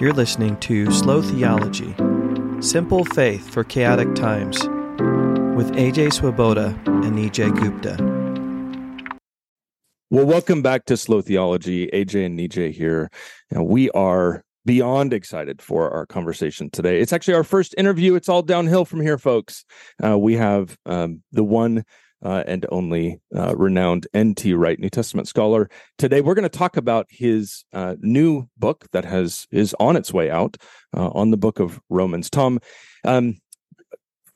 You're listening to Slow Theology Simple Faith for Chaotic Times with AJ Swoboda and Nijay Gupta. Well, welcome back to Slow Theology. AJ and Nijay here. And we are beyond excited for our conversation today. It's actually our first interview. It's all downhill from here, folks. Uh, we have um, the one uh, and only uh, renowned N.T. Wright, New Testament scholar. Today, we're going to talk about his uh, new book that has is on its way out uh, on the book of Romans. Tom, um,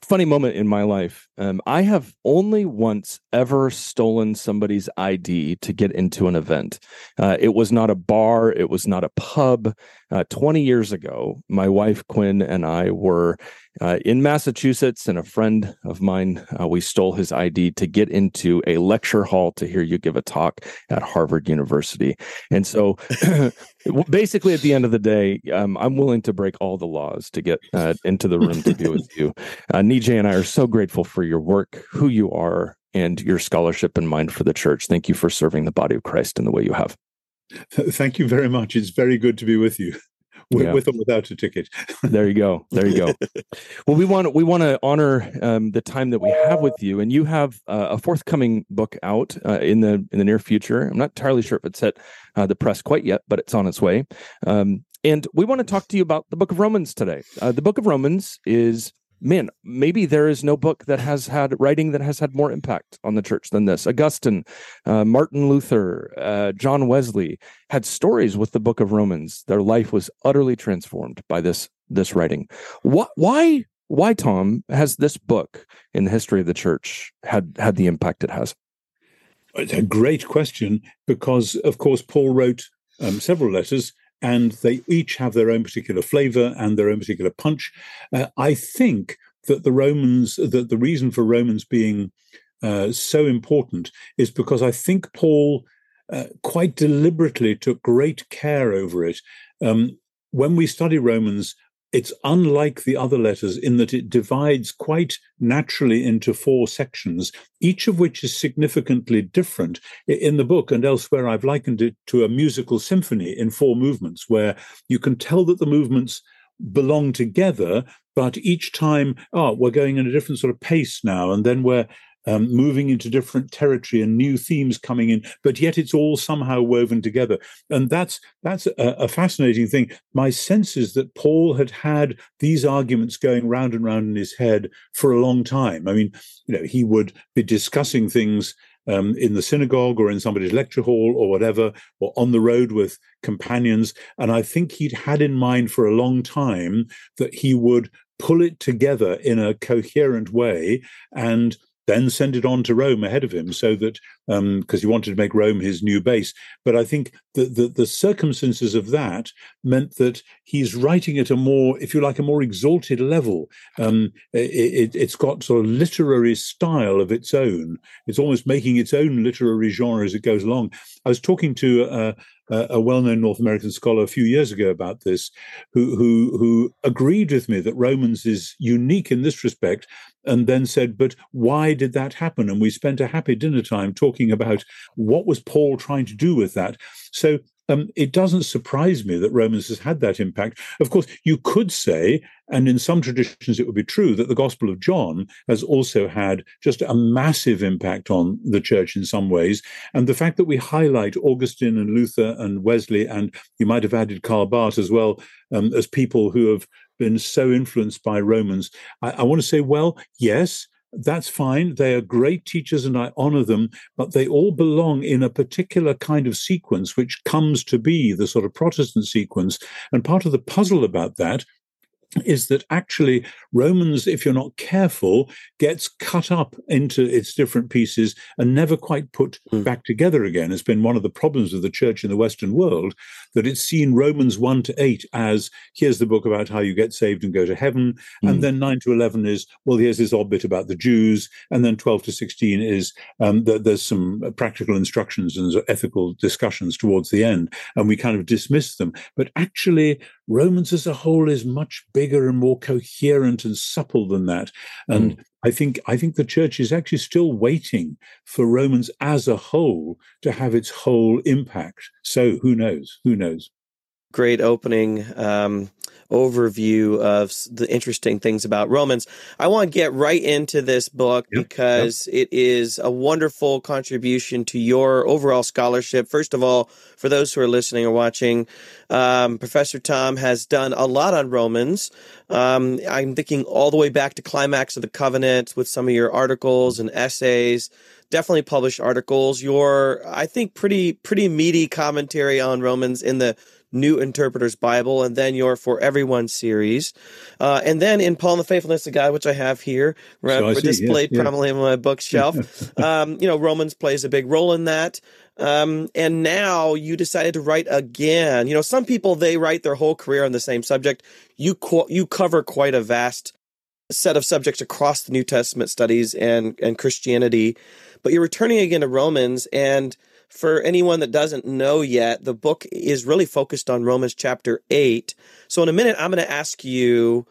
funny moment in my life. Um, I have only once ever stolen somebody's ID to get into an event. Uh, it was not a bar, it was not a pub. Uh, 20 years ago, my wife Quinn and I were uh, in Massachusetts, and a friend of mine, uh, we stole his ID to get into a lecture hall to hear you give a talk at Harvard University. And so, basically, at the end of the day, um, I'm willing to break all the laws to get uh, into the room to be with you. Uh, Nijay and I are so grateful for your work, who you are, and your scholarship and mind for the church. Thank you for serving the body of Christ in the way you have. Thank you very much. It's very good to be with you with, yeah. with or without a ticket. there you go. There you go. well, we want we want to honor um, the time that we have with you, and you have uh, a forthcoming book out uh, in the in the near future. I'm not entirely sure if it's at uh, the press quite yet, but it's on its way. Um, and we want to talk to you about the Book of Romans today. Uh, the Book of Romans is man, maybe there is no book that has had writing that has had more impact on the church than this. Augustine, uh, Martin Luther, uh, John Wesley had stories with the book of Romans. Their life was utterly transformed by this this writing. What, why, why, Tom, has this book in the history of the church had had the impact it has? It's a great question because, of course, Paul wrote um, several letters and they each have their own particular flavor and their own particular punch. Uh, I think that the Romans, that the reason for Romans being uh, so important is because I think Paul uh, quite deliberately took great care over it. Um, when we study Romans, it's unlike the other letters in that it divides quite naturally into four sections, each of which is significantly different. In the book and elsewhere, I've likened it to a musical symphony in four movements, where you can tell that the movements belong together, but each time, oh, we're going in a different sort of pace now, and then we're um, moving into different territory and new themes coming in, but yet it's all somehow woven together. And that's that's a, a, fascinating thing. My sense is that Paul had had these arguments going round and round in his head for a long time. I mean, you know, he would be discussing things um, in the synagogue or in somebody's lecture hall or whatever, or on the road with companions. And I think he'd had in mind for a long time that he would pull it together in a coherent way and then send it on to Rome ahead of him, so that because um, he wanted to make Rome his new base. But I think that the, the, circumstances of that meant that he's writing at a more, if you like, a more exalted level. Um, it, has it, got sort of literary style of its own. It's almost making its own literary genre as it goes along. I was talking to uh, a well-known North American scholar a few years ago about this, who who who agreed with me that Romans is unique in this respect, and then said, "But why did that happen?" And we spent a happy dinner time talking about what was Paul trying to do with that. So um, it doesn't surprise me that Romans has had that impact. Of course, you could say, and in some traditions it would be true, that the Gospel of John has also had just a massive impact on the church in some ways. And the fact that we highlight Augustine and Luther and Wesley, and you might have added Karl Barth as well, um, as people who have been so influenced by Romans, I, I want to say, well, yes, that's fine. They are great teachers and I honor them, but they all belong in a particular kind of sequence, which comes to be the sort of Protestant sequence. And part of the puzzle about that is that actually Romans, if you're not careful, gets cut up into its different pieces and never quite put mm. back together again. It's been one of the problems of the church in the Western world that it's seen Romans 1 to 8 as here's the book about how you get saved and go to heaven. Mm. And then 9 to 11 is, well, here's this odd bit about the Jews. And then 12 to 16 is um, that there's some practical instructions and ethical discussions towards the end. And we kind of dismiss them. But actually, Romans as a whole is much bigger and more coherent and supple than that. And mm. I think I think the church is actually still waiting for Romans as a whole to have its whole impact. So who knows? Who knows? great opening um, overview of the interesting things about Romans. I want to get right into this book yep, because yep. it is a wonderful contribution to your overall scholarship. First of all, for those who are listening or watching, um, Professor Tom has done a lot on Romans. Um, I'm thinking all the way back to Climax of the Covenant with some of your articles and essays definitely published articles. Your, I think, pretty pretty meaty commentary on Romans in the New Interpreter's Bible, and then your For Everyone series. Uh, and then in Paul and the Faithfulness of God, which I have here so displayed yes, prominently on my bookshelf, um, you know, Romans plays a big role in that. Um, and now you decided to write again. You know, some people, they write their whole career on the same subject. You, co- you cover quite a vast set of subjects across the New Testament studies and, and Christianity, but you're returning again to Romans and – for anyone that doesn't know yet, the book is really focused on Romans chapter 8. So, in a minute, I'm going to ask you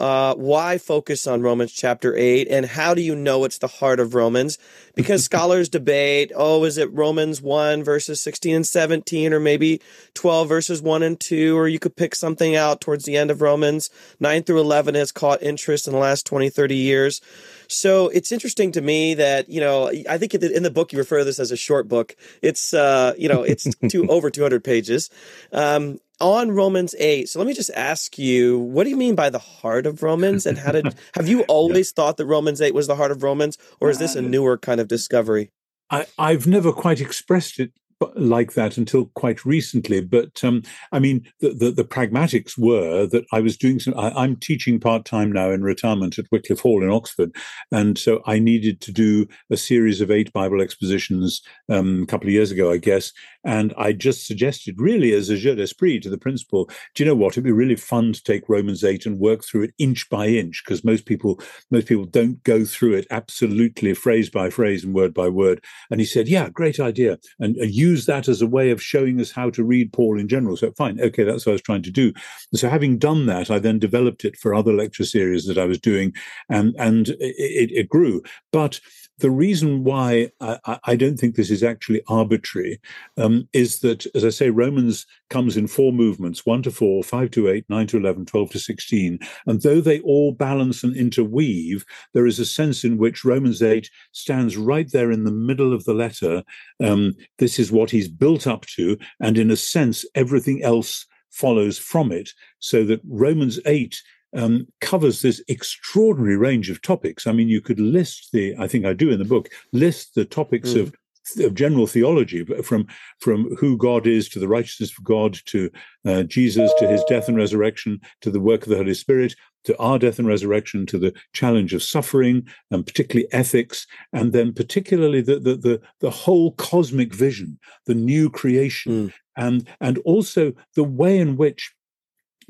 uh, why focus on Romans chapter 8 and how do you know it's the heart of Romans? Because scholars debate, oh, is it Romans 1 verses 16 and 17 or maybe 12 verses 1 and 2 or you could pick something out towards the end of Romans 9 through 11 has caught interest in the last 20, 30 years. So it's interesting to me that, you know, I think in the book you refer to this as a short book. It's, uh, you know, it's two, over 200 pages. Um, on Romans 8. So let me just ask you, what do you mean by the heart of Romans? And how did have you always thought that Romans 8 was the heart of Romans, or is this a uh, newer kind of discovery? I, I've never quite expressed it like that until quite recently. But um, I mean, the, the, the, pragmatics were that I was doing some, I, am teaching part time now in retirement at Wycliffe Hall in Oxford. And so I needed to do a series of eight Bible expositions um, a couple of years ago, I guess. And I just suggested, really, as a jeu d'esprit to the principal, do you know what? It'd be really fun to take Romans 8 and work through it inch by inch, because most people, most people don't go through it absolutely phrase by phrase and word by word. And he said, yeah, great idea. And uh, use that as a way of showing us how to read Paul in general. So fine, okay, that's what I was trying to do. And so having done that, I then developed it for other lecture series that I was doing, and and it, it grew. But the reason why I, I, don't think this is actually arbitrary um, is that, as I say, Romans comes in four movements 1 to 4, 5 to 8, 9 to 11, 12 to 16. And though they all balance and interweave, there is a sense in which Romans 8 stands right there in the middle of the letter. Um, this is what he's built up to. And in a sense, everything else follows from it. So that Romans 8 um, covers this extraordinary range of topics. I mean, you could list the, I think I do in the book, list the topics mm. of of general theology, from from who God is to the righteousness of God to uh, Jesus to his death and resurrection to the work of the Holy Spirit to our death and resurrection to the challenge of suffering and particularly ethics and then particularly the the the, the whole cosmic vision, the new creation, mm. and and also the way in which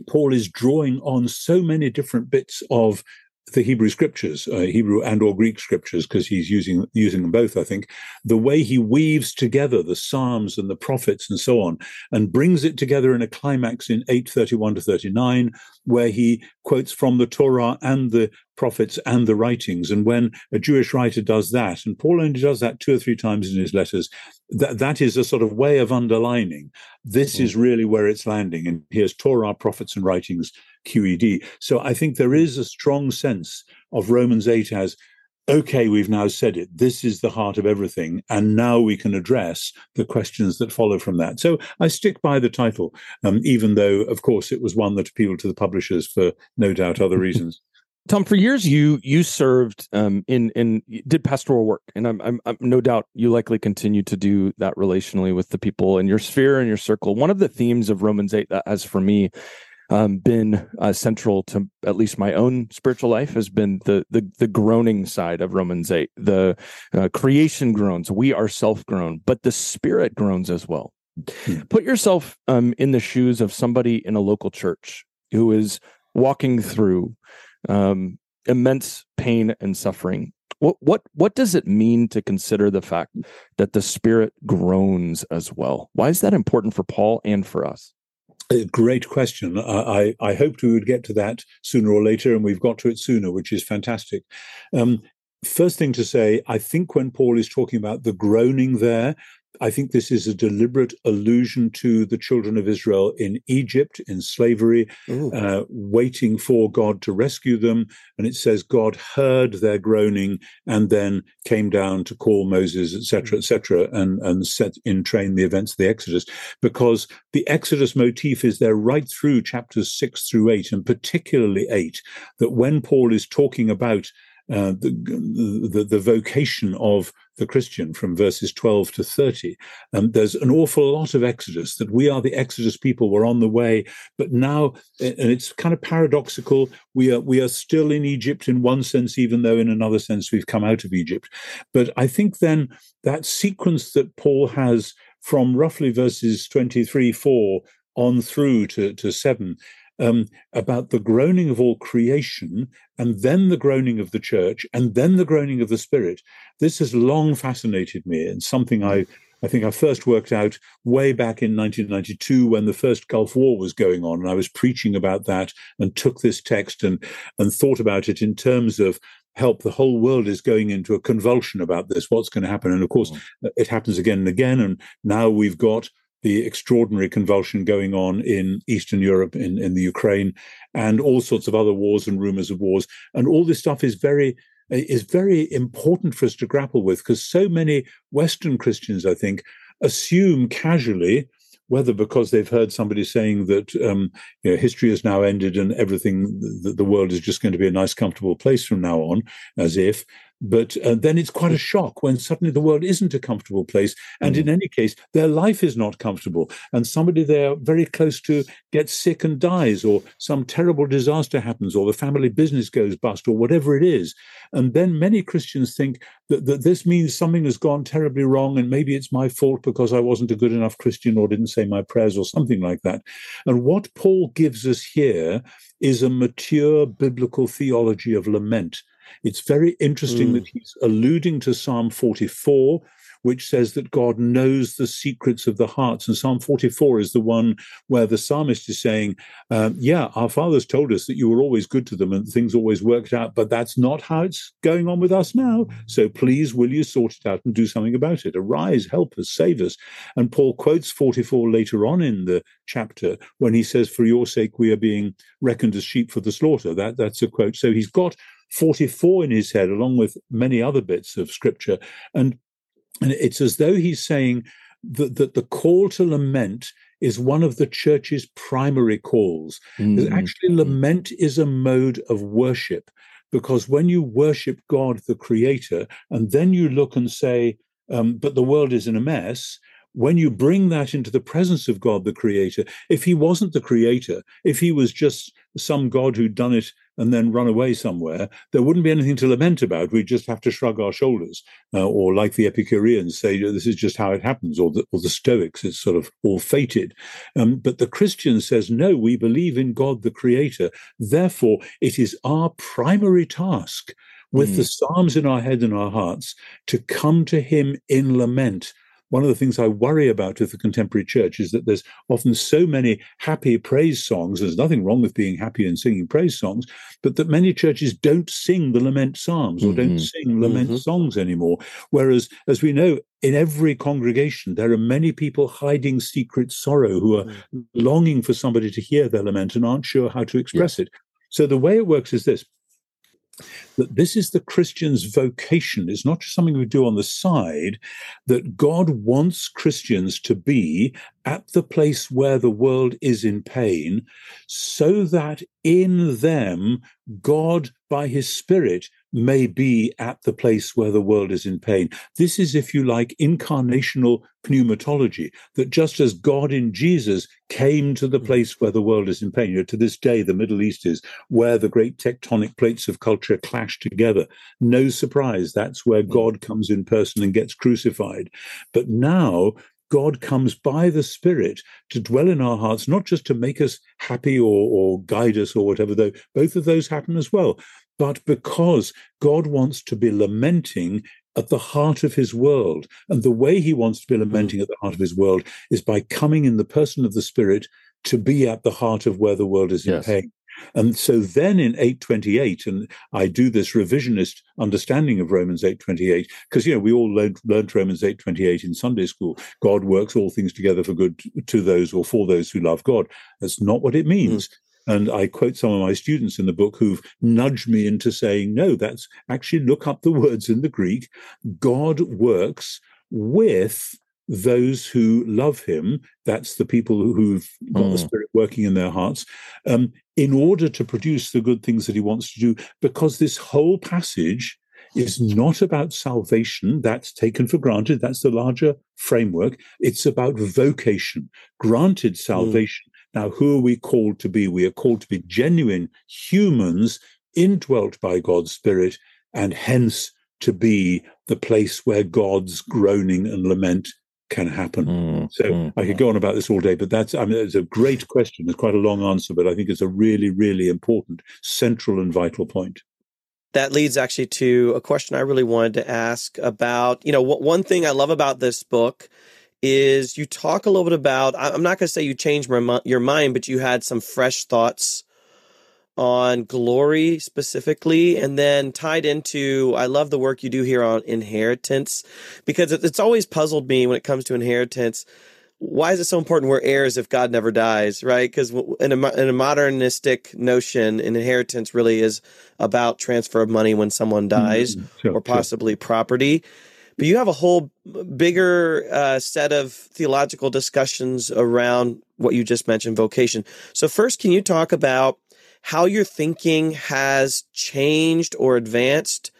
Paul is drawing on so many different bits of the Hebrew scriptures, uh, Hebrew and or Greek scriptures, because he's using using them both. I think the way he weaves together the Psalms and the prophets and so on, and brings it together in a climax in eight thirty one to thirty nine, where he quotes from the Torah and the prophets and the writings. And when a Jewish writer does that, and Paul only does that two or three times in his letters, that that is a sort of way of underlining this mm. is really where it's landing. And here's Torah, prophets, and writings QED. So I think there is a strong sense of Romans 8 as okay, we've now said it. This is the heart of everything. And now we can address the questions that follow from that. So I stick by the title, um, even though, of course, it was one that appealed to the publishers for no doubt other reasons. Tom, for years you you served um, in in did pastoral work, and I'm, I'm, I'm no doubt you likely continue to do that relationally with the people in your sphere and your circle. One of the themes of Romans eight that has for me um, been uh, central to at least my own spiritual life has been the the, the groaning side of Romans eight. The uh, creation groans, we are self groan, but the spirit groans as well. Hmm. Put yourself um, in the shoes of somebody in a local church who is walking through um, immense pain and suffering. What what what does it mean to consider the fact that the spirit groans as well? Why is that important for Paul and for us? A great question. I, I hoped we would get to that sooner or later, and we've got to it sooner, which is fantastic. Um, first thing to say, I think when Paul is talking about the groaning there, I think this is a deliberate allusion to the children of Israel in Egypt in slavery, uh, waiting for God to rescue them. And it says God heard their groaning and then came down to call Moses, etc., etc., and and set in train the events of the Exodus, because the Exodus motif is there right through chapters six through eight, and particularly eight. That when Paul is talking about uh, the, the, the vocation of the Christian from verses 12 to 30. Um, there's an awful lot of Exodus that we are the Exodus people. We're on the way, but now, and it's kind of paradoxical. We are we are still in Egypt in one sense, even though in another sense we've come out of Egypt. But I think then that sequence that Paul has from roughly verses 23, 4 on through to, to 7 um, about the groaning of all creation, and then the groaning of the church, and then the groaning of the spirit. This has long fascinated me, and something I I think I first worked out way back in 1992 when the first Gulf War was going on, and I was preaching about that and took this text and and thought about it in terms of help. The whole world is going into a convulsion about this. What's going to happen? And of course, mm. it happens again and again. And now we've got the extraordinary convulsion going on in Eastern Europe, in, in the Ukraine, and all sorts of other wars and rumors of wars. And all this stuff is very is very important for us to grapple with because so many Western Christians, I think, assume casually whether because they've heard somebody saying that um, you know, history has now ended and everything, the, the, world is just going to be a nice, comfortable place from now on, as if, but uh, then it's quite a shock when suddenly the world isn't a comfortable place. And mm. in any case, their life is not comfortable. And somebody they're very close to gets sick and dies, or some terrible disaster happens, or the family business goes bust, or whatever it is. And then many Christians think that, that this means something has gone terribly wrong, and maybe it's my fault because I wasn't a good enough Christian or didn't say my prayers or something like that. And what Paul gives us here is a mature biblical theology of lament it's very interesting mm. that he's alluding to Psalm 44, which says that God knows the secrets of the hearts. And Psalm 44 is the one where the psalmist is saying, um, Yeah, our fathers told us that you were always good to them and things always worked out, but that's not how it's going on with us now. So please, will you sort it out and do something about it? Arise, help us, save us. And Paul quotes 44 later on in the chapter when he says, For your sake, we are being reckoned as sheep for the slaughter. That, that's a quote. So he's got 44 in his head, along with many other bits of scripture. And, and it's as though he's saying that, that the call to lament is one of the church's primary calls. Mm-hmm. Actually, lament is a mode of worship because when you worship God, the creator, and then you look and say, um, but the world is in a mess, when you bring that into the presence of God, the creator, if he wasn't the creator, if he was just some God who'd done it and then run away somewhere, there wouldn't be anything to lament about. We'd just have to shrug our shoulders, uh, or like the Epicureans say, this is just how it happens, or the, or the Stoics, it's sort of all fated. Um, but the Christian says, no, we believe in God, the creator. Therefore, it is our primary task with mm. the Psalms in our head and our hearts to come to him in lament one of the things I worry about with the contemporary church is that there's often so many happy praise songs. There's nothing wrong with being happy and singing praise songs, but that many churches don't sing the lament psalms or mm-hmm. don't sing lament mm-hmm. songs anymore. Whereas, as we know, in every congregation, there are many people hiding secret sorrow who are mm-hmm. longing for somebody to hear their lament and aren't sure how to express yeah. it. So the way it works is this that this is the Christian's vocation. It's not just something we do on the side, that God wants Christians to be at the place where the world is in pain, so that in them, God, by his Spirit, may be at the place where the world is in pain. This is, if you like, incarnational pneumatology, that just as God in Jesus came to the mm. place where the world is in pain, you know, to this day, the Middle East is where the great tectonic plates of culture clash together. No surprise, that's where mm. God comes in person and gets crucified. But now, God comes by the Spirit to dwell in our hearts, not just to make us happy or, or guide us or whatever, though both of those happen as well, but because God wants to be lamenting at the heart of his world. And the way he wants to be hmm. lamenting at the heart of his world is by coming in the person of the Spirit to be at the heart of where the world is in yes. pain. And so then in 828, and I do this revisionist understanding of Romans 828, because you know we all learned, learned Romans 828 in Sunday school. God works all things together for good to those or for those who love God. That's not what it means. Mm. And I quote some of my students in the book who've nudged me into saying, no, that's actually look up the words in the Greek. God works with those who love him, that's the people who've got mm. the Spirit working in their hearts, um, in order to produce the good things that he wants to do, because this whole passage is not about salvation. That's taken for granted. That's the larger framework. It's about vocation, granted mm. salvation. Mm. Now, who are we called to be? We are called to be genuine humans indwelt by God's Spirit and hence to be the place where God's groaning and lament can happen. Mm, so mm, I could mm. go on about this all day, but that's I mean it's a great question. It's quite a long answer, but I think it's a really, really important, central and vital point. That leads actually to a question I really wanted to ask about. You know, one thing I love about this book is you talk a little bit about. I'm not going to say you changed your mind, but you had some fresh thoughts on glory specifically and then tied into i love the work you do here on inheritance because it's always puzzled me when it comes to inheritance why is it so important we're heirs if god never dies right because in a, in a modernistic notion an inheritance really is about transfer of money when someone dies mm-hmm. sure, or possibly sure. property but you have a whole bigger uh, set of theological discussions around what you just mentioned vocation so first can you talk about how your thinking has changed or advanced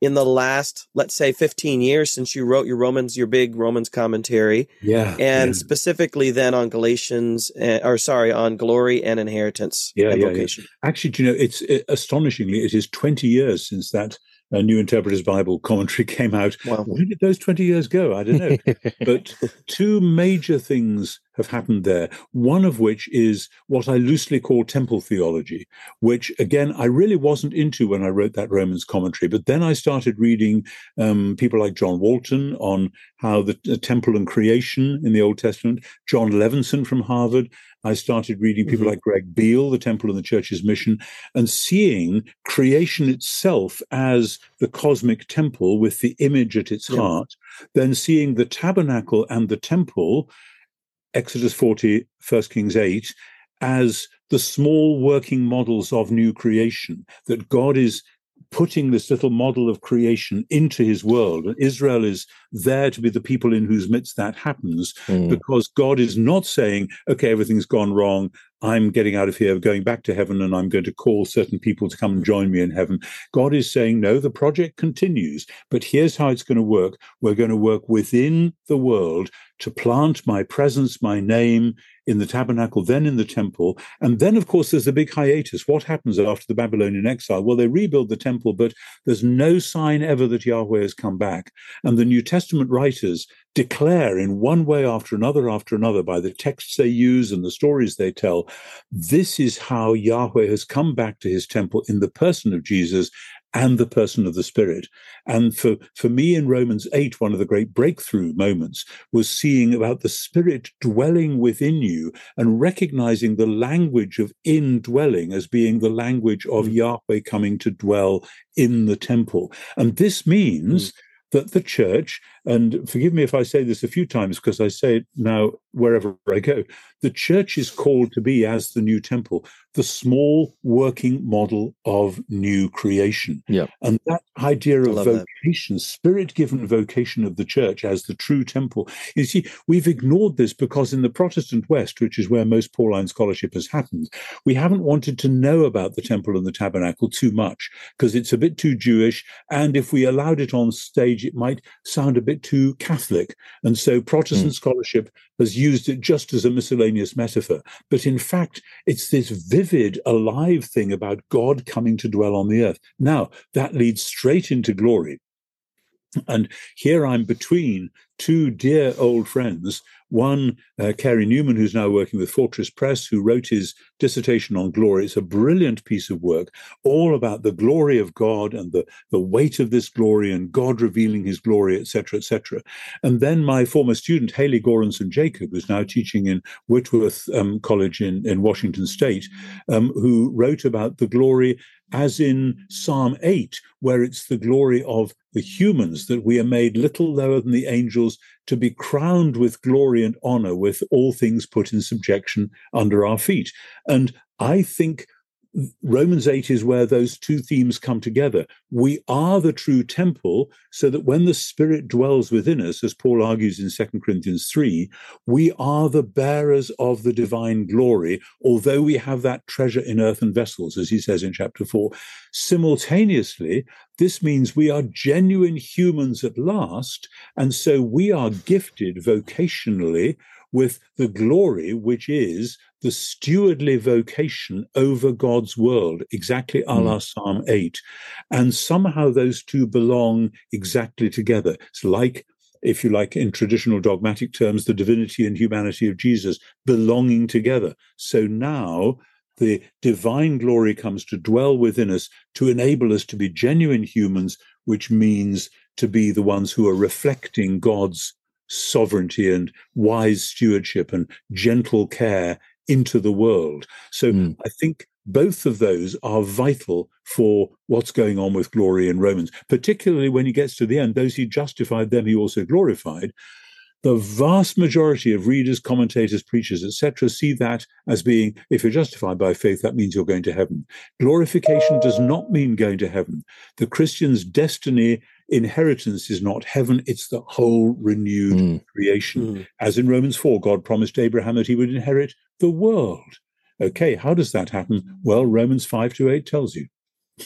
in the last, let's say, 15 years since you wrote your Romans, your big Romans commentary. Yeah. And yeah. specifically then on Galatians, uh, or sorry, on glory and inheritance yeah, and yeah, vocation. Yeah. Actually, you know, it's it, astonishingly, it is 20 years since that a New Interpreter's Bible commentary came out. Wow. Where did those 20 years go? I don't know. but two major things have happened there. One of which is what I loosely call temple theology, which again, I really wasn't into when I wrote that Romans commentary. But then I started reading um, people like John Walton on how the, the, temple and creation in the Old Testament, Jon Levenson from Harvard. I started reading people mm-hmm. like Greg Beale, The Temple and the Church's Mission, and seeing creation itself as the cosmic temple with the image at its yeah. heart, then seeing the tabernacle and the temple Exodus 40, 1 Kings 8, as the small working models of new creation, that God is putting this little model of creation into his world. And Israel is there to be the people in whose midst that happens mm. because God is not saying, okay, everything's gone wrong. I'm getting out of here, going back to heaven, and I'm going to call certain people to come and join me in heaven. God is saying, no, the project continues, but here's how it's going to work. We're going to work within the world to plant my presence, my name in the tabernacle, then in the temple. And then, of course, there's a big hiatus. What happens after the Babylonian exile? Well, they rebuild the temple, but there's no sign ever that Yahweh has come back. And the New Testament writers declare in one way after another after another by the texts they use and the stories they tell this is how Yahweh has come back to his temple in the person of Jesus and the person of the Spirit. And for, for me in Romans 8, one of the great breakthrough moments was seeing about the Spirit dwelling within you and recognizing the language of indwelling as being the language of mm. Yahweh coming to dwell in the temple. And this means mm. That the church and forgive me if I say this a few times because I say it now wherever I go. The church is called to be, as the new temple, the small working model of new creation. Yeah. And that idea of vocation, spirit given vocation of the church as the true temple, you see, we've ignored this because in the Protestant West, which is where most Pauline scholarship has happened, we haven't wanted to know about the temple and the tabernacle too much because it's a bit too Jewish. And if we allowed it on stage, it might sound a bit too Catholic. And so Protestant mm. scholarship has used it just as a miscellaneous metaphor. But in fact, it's this vivid, alive thing about God coming to dwell on the earth. Now, that leads straight into glory. And here I'm between two dear old friends. One, uh, Carey Newman, who's now working with Fortress Press, who wrote his dissertation on glory. It's a brilliant piece of work, all about the glory of God and the, the weight of this glory and God revealing his glory, etc., etc. And then my former student, Haley Goranson Jacob, who's now teaching in Whitworth um, College in, in Washington State, um, who wrote about the glory as in Psalm 8, where it's the glory of the humans that we are made little lower than the angels to be crowned with glory and honor, with all things put in subjection under our feet. And I think Romans 8 is where those two themes come together. We are the true temple, so that when the Spirit dwells within us, as Paul argues in 2 Corinthians 3, we are the bearers of the divine glory, although we have that treasure in earthen vessels, as he says in chapter 4. Simultaneously, this means we are genuine humans at last, and so we are gifted vocationally with the glory which is the stewardly vocation over God's world, exactly a la mm. Psalm 8. And somehow those two belong exactly together. It's like, if you like, in traditional dogmatic terms, the divinity and humanity of Jesus belonging together. So now the divine glory comes to dwell within us to enable us to be genuine humans, which means to be the ones who are reflecting God's sovereignty and wise stewardship and gentle care into the world. So mm. I think both of those are vital for what's going on with glory in Romans, particularly when he gets to the end. Those he justified, them he also glorified. The vast majority of readers, commentators, preachers, etc., see that as being if you're justified by faith, that means you're going to heaven. Glorification does not mean going to heaven. The Christian's destiny inheritance is not heaven, it's the whole renewed mm. creation. Mm. As in Romans 4, God promised Abraham that he would inherit the world. Okay, how does that happen? Well, Romans 5 to 8 tells you.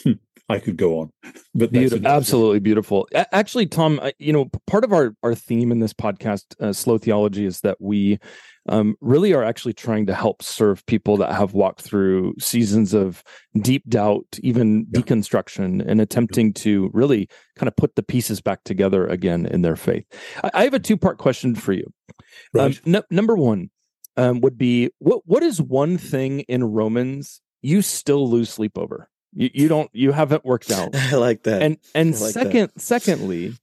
I could go on, but beautiful, absolutely beautiful. Actually, Tom, you know, part of our our theme in this podcast, uh, Slow Theology, is that we um, really are actually trying to help serve people that have walked through seasons of deep doubt, even yeah. deconstruction, and attempting to really kind of put the pieces back together again in their faith. I, I have a two part question for you. Right. Um, number one um, would be what what is one thing in Romans you still lose sleep over? You, you don't you haven't worked out. I like that. And and like second that. secondly,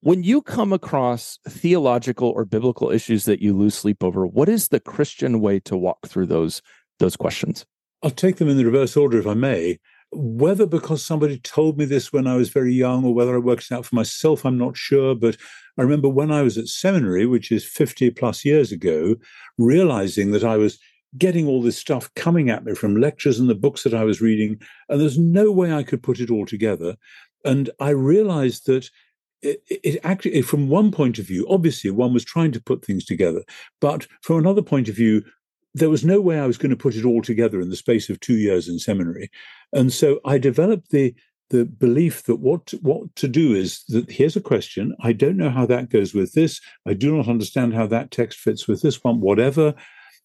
when you come across theological or biblical issues that you lose sleep over, what is the Christian way to walk through those those questions? I'll take them in the reverse order if I may. Whether because somebody told me this when I was very young or whether I worked it out for myself, I'm not sure. But I remember when I was at seminary, which is 50 plus years ago, realizing that I was getting all this stuff coming at me from lectures and the books that I was reading, and there's no way I could put it all together. And I realized that it, it, actually, from one point of view, obviously one was trying to put things together, but from another point of view, there was no way I was going to put it all together in the space of two years in seminary, and so I developed the the belief that what what to do is that here's a question I don't know how that goes with this I do not understand how that text fits with this one whatever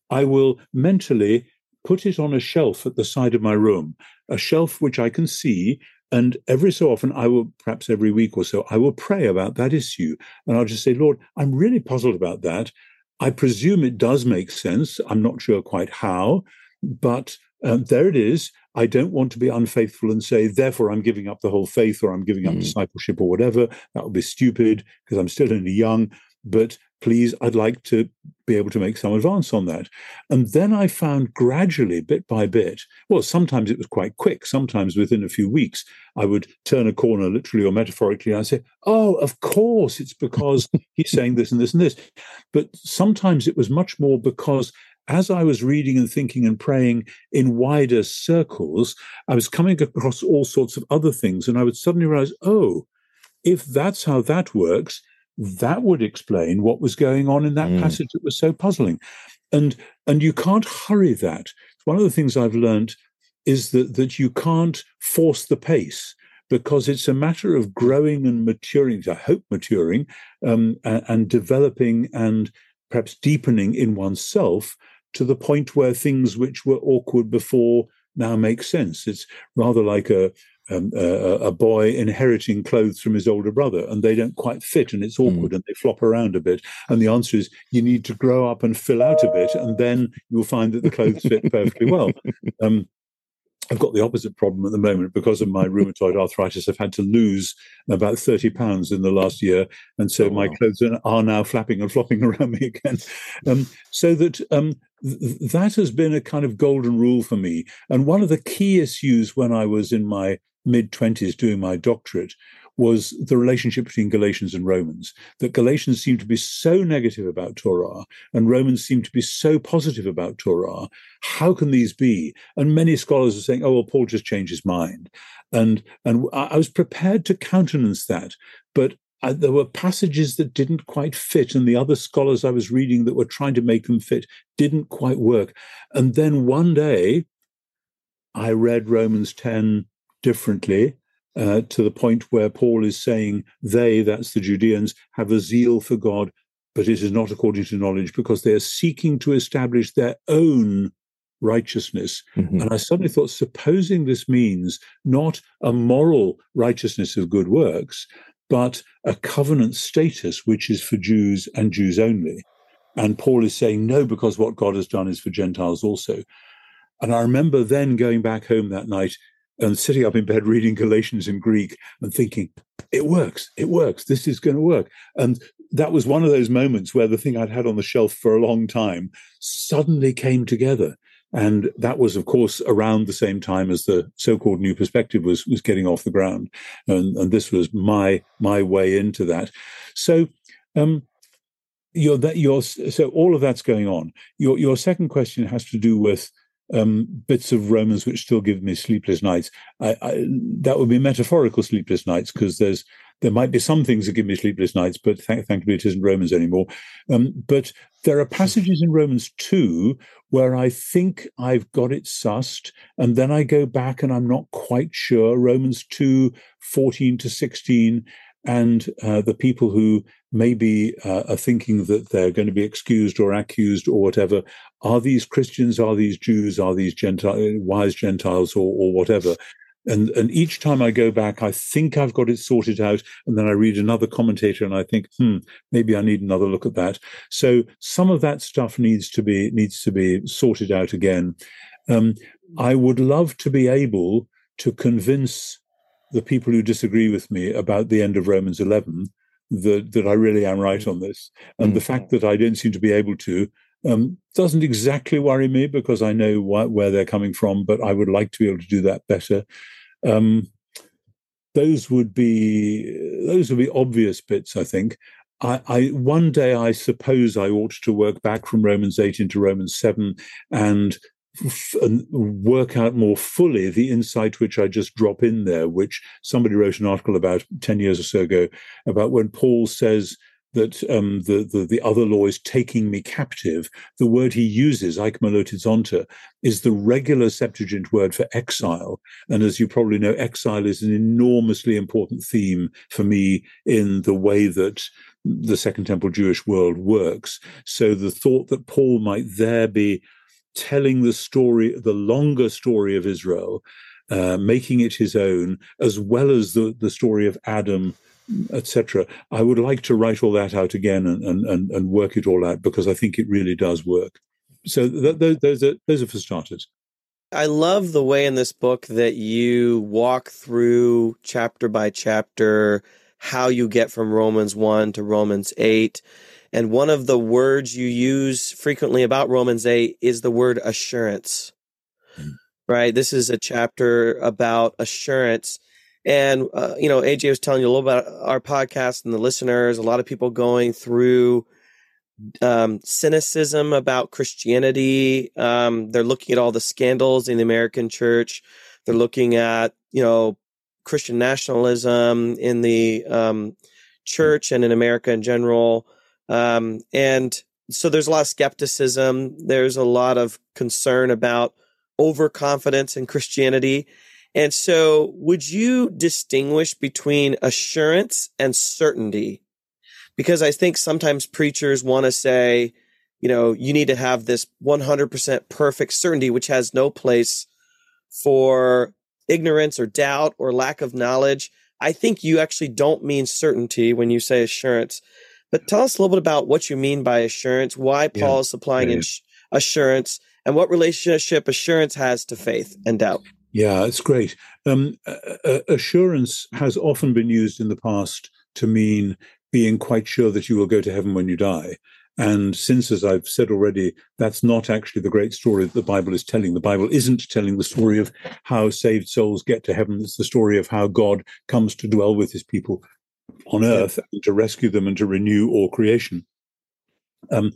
I will mentally put it on a shelf at the side of my room a shelf which I can see and every so often, I will, perhaps every week or so, I will pray about that issue. And I'll just say, Lord, I'm really puzzled about that. I presume it does make sense. I'm not sure quite how, but um, there it is. I don't want to be unfaithful and say, therefore, I'm giving up the whole faith or I'm giving up mm. discipleship or whatever. That would be stupid because I'm still only young. But please, I'd like to be able to make some advance on that. And then I found gradually, bit by bit, well, sometimes it was quite quick, sometimes within a few weeks, I would turn a corner literally or metaphorically, and I'd say, oh, of course, it's because he's saying this and this and this. But sometimes it was much more because as I was reading and thinking and praying in wider circles, I was coming across all sorts of other things. And I would suddenly realize, oh, if that's how that works, that would explain what was going on in that mm. passage that was so puzzling. And and you can't hurry that. One of the things I've learned is that that you can't force the pace because it's a matter of growing and maturing. I hope maturing um, and, and developing and perhaps deepening in oneself to the point where things which were awkward before now make sense. It's rather like a um, uh, a boy inheriting clothes from his older brother and they don't quite fit and it's awkward mm. and they flop around a bit. And the answer is you need to grow up and fill out a bit and then you'll find that the clothes fit perfectly well. Um, I've got the opposite problem at the moment because of my rheumatoid arthritis. I've had to lose about 30 pounds in the last year. And so oh, my clothes are now flapping and flopping around me again. Um, so that um, th- that has been a kind of golden rule for me. And one of the key issues when I was in my mid 20s doing my doctorate was the relationship between Galatians and Romans. That Galatians seemed to be so negative about Torah and Romans seemed to be so positive about Torah. How can these be? And many scholars are saying, oh, well, Paul just changed his mind. And, and I was prepared to countenance that. But uh, there were passages that didn't quite fit, and the other scholars I was reading that were trying to make them fit didn't quite work. And then one day, I read Romans 10 differently uh, to the point where Paul is saying they, that's the Judeans, have a zeal for God, but it is not according to knowledge because they are seeking to establish their own righteousness. Mm-hmm. And I suddenly thought, supposing this means not a moral righteousness of good works, but a covenant status which is for Jews and Jews only. And Paul is saying no, because what God has done is for Gentiles also. And I remember then going back home that night and sitting up in bed reading Galatians in Greek and thinking, it works, it works, this is going to work. And that was one of those moments where the thing I'd had on the shelf for a long time suddenly came together. And that was, of course, around the same time as the so-called New Perspective was was getting off the ground, and, and this was my my way into that. So, um, you're that you're so all of that's going on. Your your second question has to do with um, bits of Romans which still give me sleepless nights. I, I, that would be metaphorical sleepless nights because there's there might be some things that give me sleepless nights, but th- thankfully it isn't Romans anymore. Um, but there are passages in Romans 2 where I think I've got it sussed, and then I go back and I'm not quite sure. Romans 2 14 to 16 and uh, the people who maybe uh, are thinking that they're going to be excused or accused or whatever. Are these christians? Are these jews? Are these gentile wise gentiles or, or whatever? And and each time i go back i think i've got it sorted out and then i read another commentator and i think hmm maybe i need another look at that. So some of that stuff needs to be needs to be sorted out again. Um, i would love to be able to convince the people who disagree with me about the end of Romans 11 that, that I really am right on this. And mm-hmm. the fact that I don't seem to be able to um, doesn't exactly worry me because I know wh- where they're coming from, but I would like to be able to do that better. Um, those would be those would be obvious bits, I think. I, I, one day I suppose I ought to work back from Romans eight into Romans seven and and work out more fully the insight which I just drop in there, which somebody wrote an article about 10 years or so ago about when Paul says that um, the, the, the other law is taking me captive. The word he uses, aikmalotizonta, is the regular Septuagint word for exile. And as you probably know, exile is an enormously important theme for me in the way that the Second Temple Jewish world works. So the thought that Paul might there be telling the story, the longer story of Israel, uh, making it his own, as well as the, the story of Adam, etc. I would like to write all that out again and, and, and, work it all out because I think it really does work. So th- th- those, are, those are for starters. I love the way in this book that you walk through chapter by chapter how you get from Romans 1 to Romans 8 and one of the words you use frequently about Romans 8 is the word assurance. Mm. Right? This is a chapter about assurance. And, uh, you know, AJ was telling you a little about our podcast and the listeners, a lot of people going through um, cynicism about Christianity. Um, they're looking at all the scandals in the American church. They're looking at, you know, Christian nationalism in the um, church and in America in general. Um, and so there's a lot of skepticism. There's a lot of concern about overconfidence in Christianity. And so, would you distinguish between assurance and certainty? Because I think sometimes preachers want to say, you know, you need to have this 100% perfect certainty, which has no place for ignorance or doubt or lack of knowledge. I think you actually don't mean certainty when you say assurance. But tell us a little bit about what you mean by assurance, why Paul yeah. is supplying yeah. assurance, and what relationship assurance has to faith and doubt. Yeah, it's great. Um, uh, assurance has often been used in the past to mean being quite sure that you will go to heaven when you die. And since, as I've said already, that's not actually the great story that the Bible is telling. The Bible isn't telling the story of how saved souls get to heaven. It's the story of how God comes to dwell with his people on earth and to rescue them and to renew all creation. Um,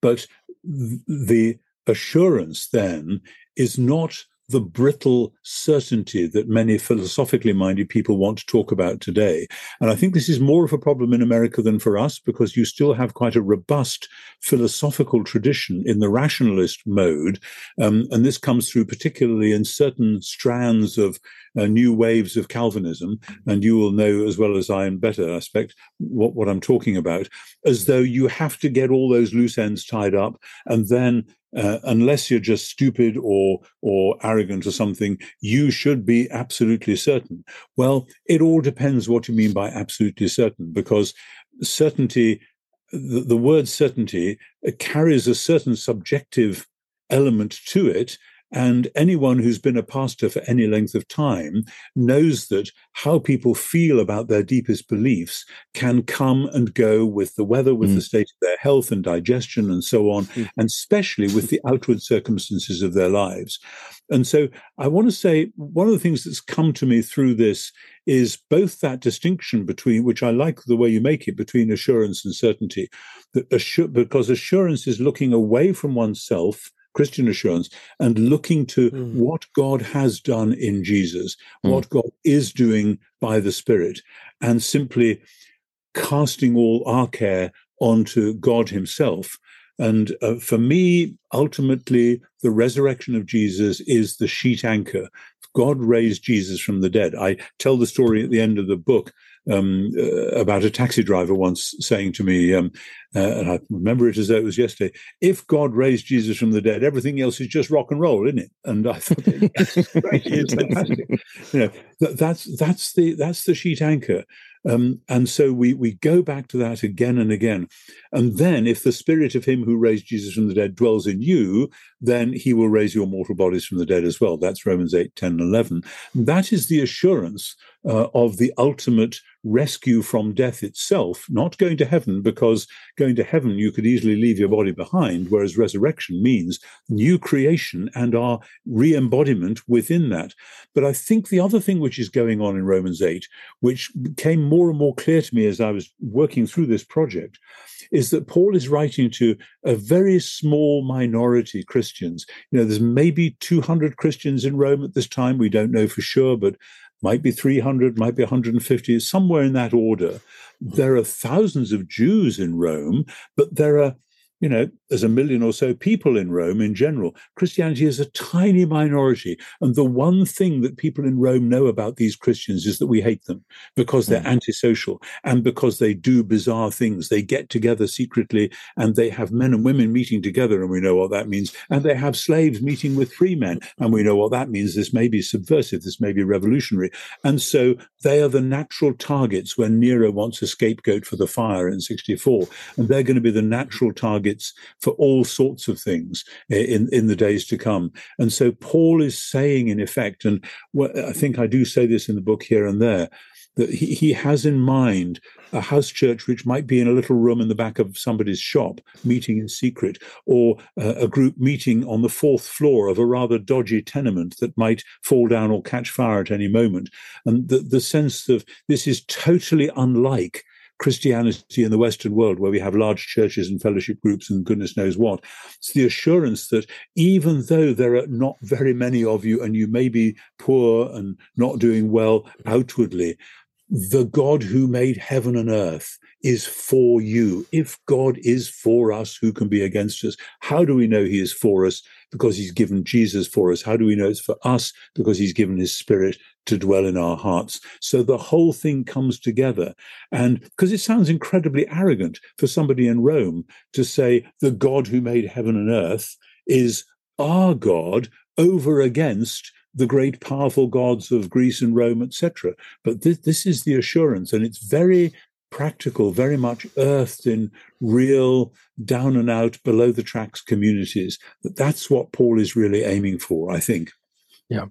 but the assurance then is not the brittle certainty that many philosophically minded people want to talk about today. And I think this is more of a problem in America than for us because you still have quite a robust philosophical tradition in the rationalist mode. Um, and this comes through particularly in certain strands of uh, new waves of Calvinism. And you will know as well as I and better, I expect, what, what I'm talking about, as though you have to get all those loose ends tied up and then uh, unless you're just stupid or or arrogant or something, you should be absolutely certain. Well, it all depends what you mean by absolutely certain, because certainty, the, the word certainty, carries a certain subjective element to it and anyone who's been a pastor for any length of time knows that how people feel about their deepest beliefs can come and go with the weather, with mm. the state of their health and digestion and so on, mm. and especially with the outward circumstances of their lives. And so I want to say one of the things that's come to me through this is both that distinction between, which I like the way you make it, between assurance and certainty, that assur- because assurance is looking away from oneself Christian assurance, and looking to mm. what God has done in Jesus, mm. what God is doing by the Spirit, and simply casting all our care onto God Himself. And uh, for me, ultimately, the resurrection of Jesus is the sheet anchor. God raised Jesus from the dead. I tell the story at the end of the book um, uh, about a taxi driver once saying to me, um, uh, and I remember it as though it was yesterday, if God raised Jesus from the dead, everything else is just rock and roll, isn't it? And I thought, that's great, it's fantastic. You know, that, that's that's the that's the sheet anchor. Um, and so we we go back to that again and again. And then if the spirit of him who raised Jesus from the dead dwells in you, then he will raise your mortal bodies from the dead as well. That's Romans 8, 10, and 11. That is the assurance uh, of the ultimate rescue from death itself, not going to heaven, because going to heaven you could easily leave your body behind, whereas resurrection means new creation and our re embodiment within that. But I think the other thing which is going on in Romans 8, which became more and more clear to me as I was working through this project, is that Paul is writing to a very small minority Christians. You know, there's maybe 200 Christians in Rome at this time. We don't know for sure, but might be 300, might be 150, somewhere in that order. There are thousands of Jews in Rome, but there are you know, there's a million or so people in Rome in general. Christianity is a tiny minority. And the one thing that people in Rome know about these Christians is that we hate them because they're mm. antisocial and because they do bizarre things. They get together secretly and they have men and women meeting together, and we know what that means. And they have slaves meeting with free men, and we know what that means. This may be subversive, this may be revolutionary. And so they are the natural targets when Nero wants a scapegoat for the fire in 64. And they're going to be the natural targets for all sorts of things in, in the days to come. And so Paul is saying, in effect, and I think I do say this in the book here and there, that he, he has in mind a house church which might be in a little room in the back of somebody's shop, meeting in secret, or uh, a group meeting on the fourth floor of a rather dodgy tenement that might fall down or catch fire at any moment. And the, the sense of this is totally unlike Christianity in the Western world, where we have large churches and fellowship groups and goodness knows what. It's the assurance that even though there are not very many of you and you may be poor and not doing well outwardly, the God who made heaven and earth is for you. If God is for us, who can be against us? How do we know he is for us? Because he's given Jesus for us. How do we know it's for us? Because he's given his spirit to dwell in our hearts. So the whole thing comes together. And because it sounds incredibly arrogant for somebody in Rome to say the God who made heaven and earth is our God over against the great powerful gods of Greece and Rome, etc. But this, this is the assurance, and it's very practical, very much earthed in real down and out, below the tracks communities. That that's what Paul is really aiming for, I think. Yeah.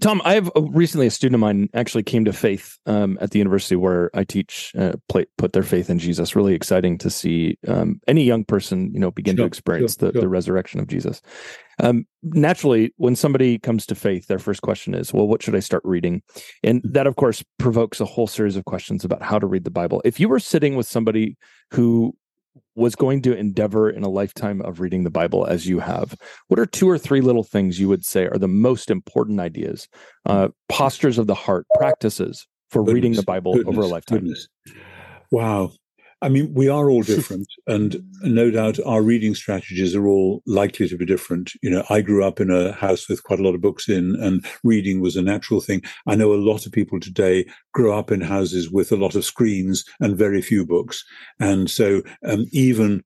Tom, I have recently a student of mine actually came to faith um, at the university where I teach, uh, play, put their faith in Jesus. Really exciting to see um, any young person, you know, begin sure, to experience sure, the, sure. the resurrection of Jesus. Um, naturally, when somebody comes to faith, their first question is, well, what should I start reading? And mm. that, of course, provokes a whole series of questions about how to read the Bible. If you were sitting with somebody who was going to endeavor in a lifetime of reading the Bible as you have, what are two or three little things you would say are the most important ideas, uh, postures of the heart, practices for goodness, reading the Bible goodness, over a lifetime? Goodness. Wow. I mean, we are all different, and no doubt our reading strategies are all likely to be different. You know, I grew up in a house with quite a lot of books in, and reading was a natural thing. I know a lot of people today grow up in houses with a lot of screens and very few books, and so um, even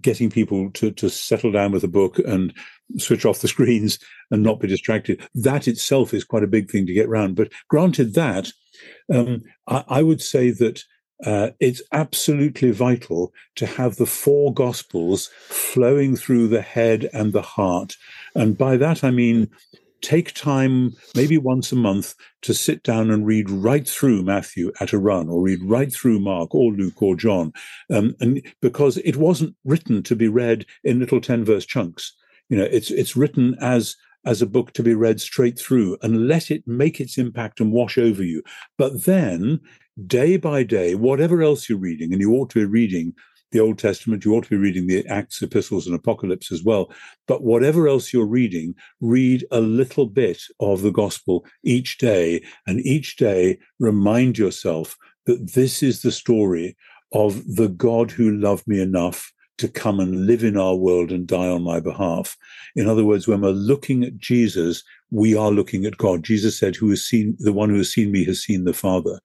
getting people to to settle down with a book and switch off the screens and not be distracted that itself is quite a big thing to get round but granted that um, I, I, would say that uh, it's absolutely vital to have the four gospels flowing through the head and the heart. And by that, I mean take time, maybe once a month, to sit down and read right through Matthew at a run, or read right through Mark, or Luke, or John. Um, and because it wasn't written to be read in little 10 verse chunks. You know, it's it's written as as a book to be read straight through and let it make its impact and wash over you. But then day by day, whatever else you're reading, and you ought to be reading the Old Testament, you ought to be reading the Acts, Epistles, and Apocalypse as well. But whatever else you're reading, read a little bit of the gospel each day, and each day remind yourself that this is the story of the God who loved me enough to come and live in our world and die on my behalf. In other words, when we're looking at Jesus, we are looking at God. Jesus said, "Who has seen the one who has seen me has seen the Father,"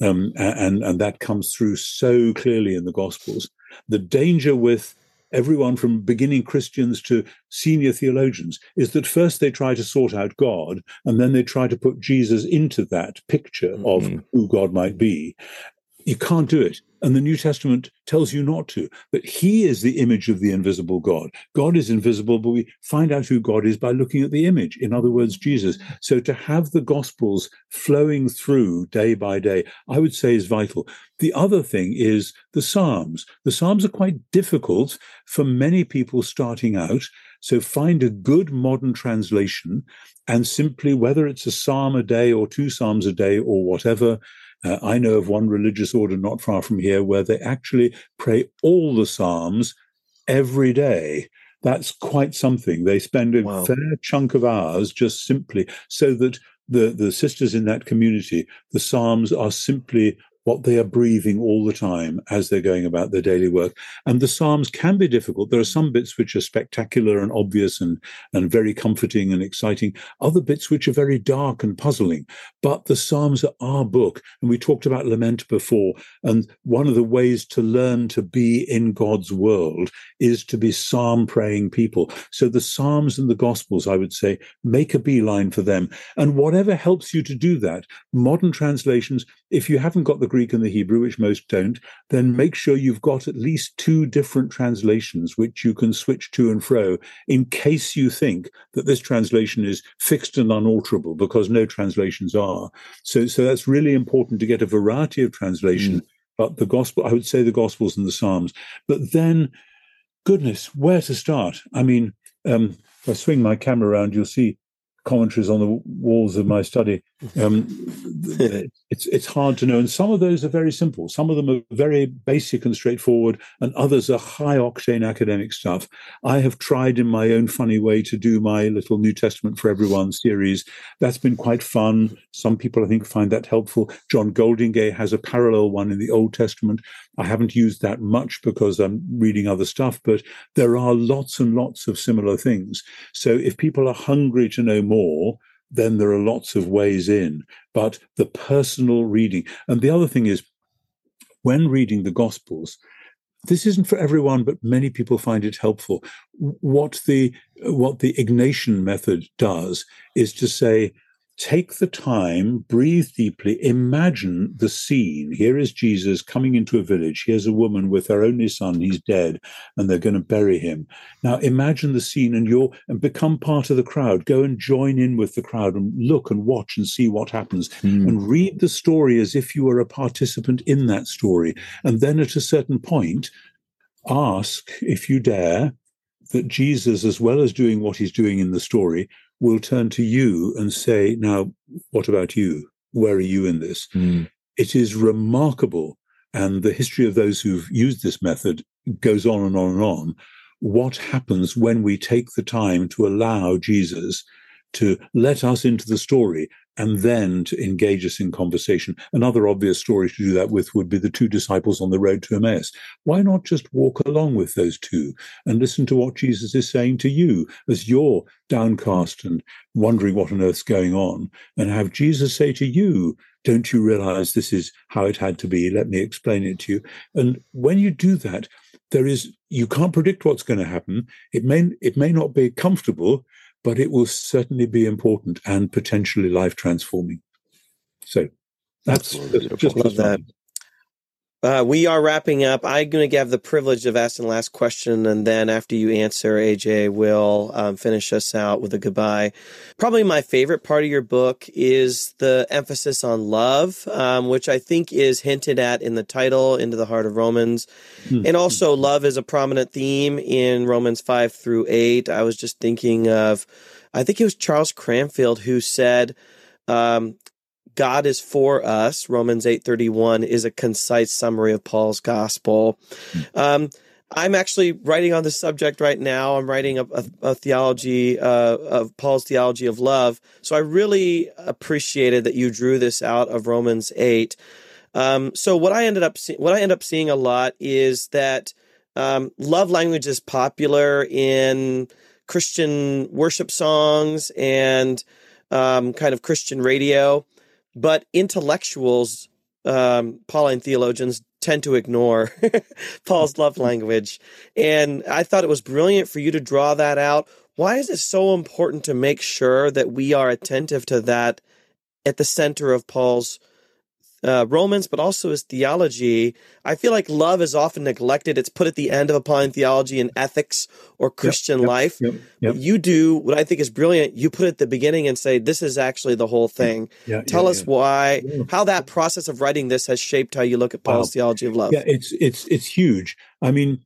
um, and and that comes through so clearly in the Gospels. The danger with everyone from beginning Christians to senior theologians is that first they try to sort out God and then they try to put Jesus into that picture mm-hmm. of who God might be. You can't do it. And the New Testament tells you not to, that He is the image of the invisible God. God is invisible, but we find out who God is by looking at the image. In other words, Jesus. So to have the Gospels flowing through day by day, I would say is vital. The other thing is the Psalms. The Psalms are quite difficult for many people starting out. So find a good modern translation and simply, whether it's a psalm a day or two psalms a day or whatever, uh, I know of one religious order not far from here where they actually pray all the Psalms every day. That's quite something. They spend a wow. fair chunk of hours just simply so that the, the sisters in that community, the Psalms are simply what they are breathing all the time as they're going about their daily work. And the Psalms can be difficult. There are some bits which are spectacular and obvious and, and very comforting and exciting, other bits which are very dark and puzzling. But the Psalms are our book. And we talked about lament before. And one of the ways to learn to be in God's world is to be psalm praying people. So the Psalms and the Gospels, I would say, make a beeline for them. And whatever helps you to do that, modern translations, if you haven't got the Greek and the Hebrew, which most don't, then make sure you've got at least two different translations which you can switch to and fro in case you think that this translation is fixed and unalterable, because no translations are. So, so that's really important to get a variety of translation. Mm. But the gospel, I would say the gospels and the Psalms. But then, goodness, where to start? I mean, um, if I swing my camera around, you'll see commentaries on the walls of my study. Um, it's it's hard to know, and some of those are very simple. Some of them are very basic and straightforward, and others are high octane academic stuff. I have tried in my own funny way to do my little New Testament for Everyone series. That's been quite fun. Some people, I think, find that helpful. John Goldingay has a parallel one in the Old Testament. I haven't used that much because I'm reading other stuff, but there are lots and lots of similar things. So if people are hungry to know more, then there are lots of ways in. But the personal reading, and the other thing is, when reading the Gospels, this isn't for everyone, but many people find it helpful. What the what the Ignatian method does is to say, take the time, breathe deeply, imagine the scene. Here is Jesus coming into a village. Here's a woman with her only son, he's dead, and they're going to bury him. Now imagine the scene and you're and become part of the crowd. Go and join in with the crowd and look and watch and see what happens. Mm. And read the story as if you were a participant in that story. And then at a certain point, ask, if you dare, that Jesus, as well as doing what he's doing in the story, will turn to you and say, Now, what about you? Where are you in this? Mm. It is remarkable. And the history of those who've used this method goes on and on and on. What happens when we take the time to allow Jesus to let us into the story and then to engage us in conversation. Another obvious story to do that with would be the two disciples on the road to Emmaus. Why not just walk along with those two and listen to what Jesus is saying to you as you're downcast and wondering what on earth's going on, and have Jesus say to you, Don't you realize this is how it had to be? Let me explain it to you. And when you do that, there is you can't predict what's going to happen. It may it may not be comfortable, but it will certainly be important and potentially life transforming. So that's, that's just love that. Uh, we are wrapping up. I'm going to have the privilege of asking the last question, and then after you answer, AJ will um, finish us out with a goodbye. Probably my favorite part of your book is the emphasis on love, um, which I think is hinted at in the title, Into the Heart of Romans. Mm-hmm. And also, love is a prominent theme in Romans 5 through 8. I was just thinking of, I think it was Charles Cranfield who said, um, God is for us, Romans 8:31 is a concise summary of Paul's gospel. Um, I'm actually writing on this subject right now. I'm writing a, a, a theology uh, of Paul's theology of love. So I really appreciated that you drew this out of Romans 8. Um, so what I ended up see- what I end up seeing a lot is that um, love language is popular in Christian worship songs and um, kind of Christian radio. But intellectuals, um, Pauline theologians, tend to ignore Paul's love language. And I thought it was brilliant for you to draw that out. Why is it so important to make sure that we are attentive to that at the center of Paul's uh, Romans, but also his theology. I feel like love is often neglected. It's put at the end of applying theology and ethics or Christian yep, yep, life. Yep, you do what I think is brilliant. You put it at the beginning and say, this is actually the whole thing. Yeah, Tell yeah, us why, how that process of writing this has shaped how you look at Paul's theology of love. Yeah, it's, it's, it's huge. I mean,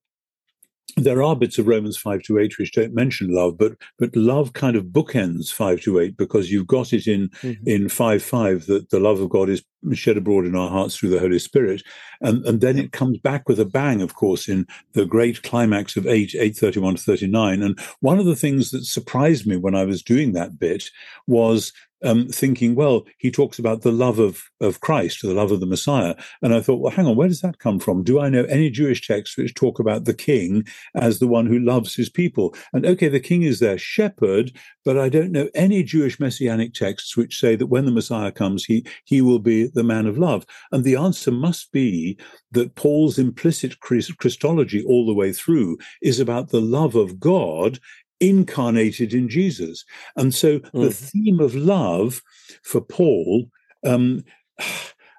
there are bits of Romans 5 to 8 which don't mention love, but but love kind of bookends 5 to 8 because you've got it in mm-hmm. in 5 5 that the love of God is shed abroad in our hearts through the Holy Spirit. And, and then it comes back with a bang, of course, in the great climax of 8, 831 to 39. And one of the things that surprised me when I was doing that bit was um, thinking, well, he talks about the love of, of Christ, the love of the Messiah. And I thought, well, hang on, where does that come from? Do I know any Jewish texts which talk about the king as the one who loves his people? And okay, the king is their shepherd, but I don't know any Jewish messianic texts which say that when the Messiah comes, he, he will be the man of love. And the answer must be that Paul's implicit Christology all the way through is about the love of God incarnated in Jesus. And so mm. the theme of love for Paul, um,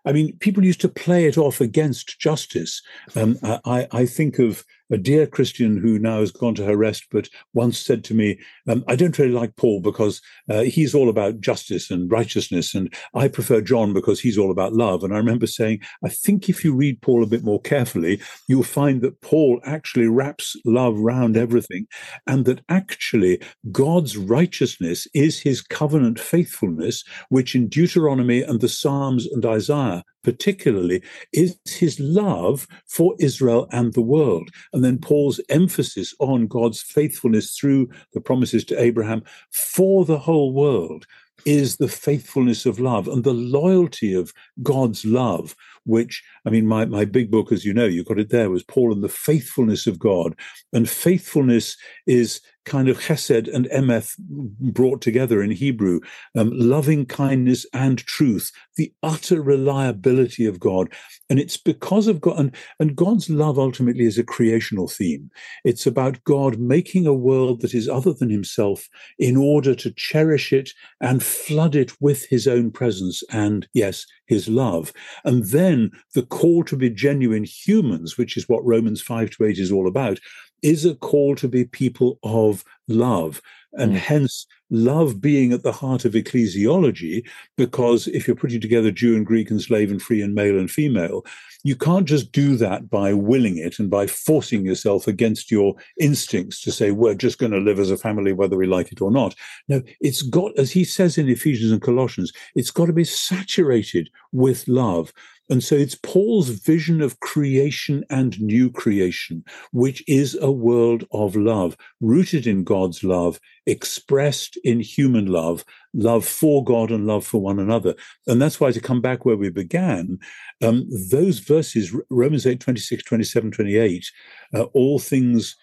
I mean, people used to play it off against justice. Um, I, I, think of a dear Christian who now has gone to her rest, but once said to me, um, I don't really like Paul because uh, he's all about justice and righteousness, and I prefer John because he's all about love. And I remember saying, I think if you read Paul a bit more carefully, you'll find that Paul actually wraps love round everything, and that actually God's righteousness is his covenant faithfulness, which in Deuteronomy and the Psalms and Isaiah particularly is his love for Israel and the world. And then Paul's emphasis on God's faithfulness through the promises to Abraham for the whole world is the faithfulness of love and the loyalty of God's love, which, I mean, my, my big book, as you know, you got it there, was Paul and the faithfulness of God. And faithfulness is, kind of chesed and emeth brought together in Hebrew, um, loving kindness and truth, the utter reliability of God. And it's because of God, and, and God's love ultimately is a creational theme. It's about God making a world that is other than himself in order to cherish it and flood it with his own presence and, yes, his love. And then the call to be genuine humans, which is what Romans 5 to 8 is all about, is a call to be people of love. And mm. hence, love being at the heart of ecclesiology, because if you're putting together Jew and Greek and slave and free and male and female, you can't just do that by willing it and by forcing yourself against your instincts to say, we're just going to live as a family, whether we like it or not. No, it's got, as he says in Ephesians and Colossians, it's got to be saturated with love. And so it's Paul's vision of creation and new creation, which is a world of love, rooted in God's love, expressed in human love, love for God and love for one another. And that's why, to come back where we began, um, those verses, Romans 8, 26, 27, 28, uh, all things,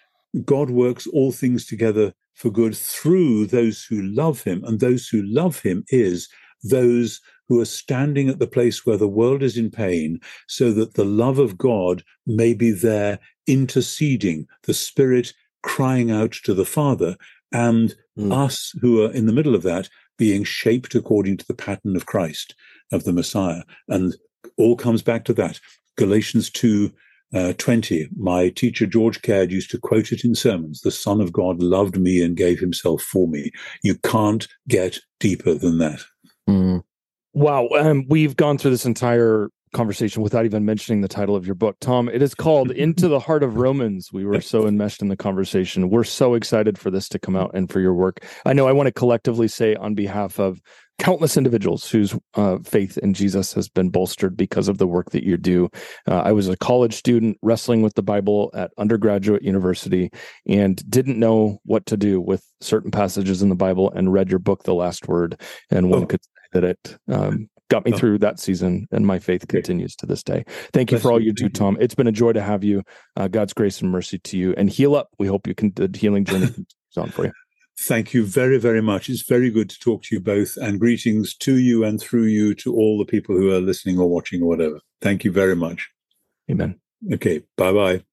God works all things together for good through those who love him. And those who love him is those who are standing at the place where the world is in pain, so that the love of God may be there interceding, the Spirit crying out to the Father, and mm. us who are in the middle of that being shaped according to the pattern of Christ, of the Messiah. And all comes back to that. Galatians 2 uh, 20. My teacher, George Caird, used to quote it in sermons The Son of God loved me and gave himself for me. You can't get deeper than that. Wow. Um, we've gone through this entire conversation without even mentioning the title of your book. Tom, it is called Into the Heart of Romans. We were so enmeshed in the conversation. We're so excited for this to come out and for your work. I know I want to collectively say on behalf of countless individuals whose uh, faith in Jesus has been bolstered because of the work that you do. Uh, I was a college student wrestling with the Bible at undergraduate university and didn't know what to do with certain passages in the Bible and read your book, The Last Word. And one oh. could that it um, got me oh. through that season, and my faith continues to this day. Thank you for all you do, Tom. It's been a joy to have you. Uh, God's grace and mercy to you, and heal up. We hope you can the healing journey continues on for you. Thank you very, very much. It's very good to talk to you both, and greetings to you and through you to all the people who are listening or watching or whatever. Thank you very much. Amen. Okay. Bye bye.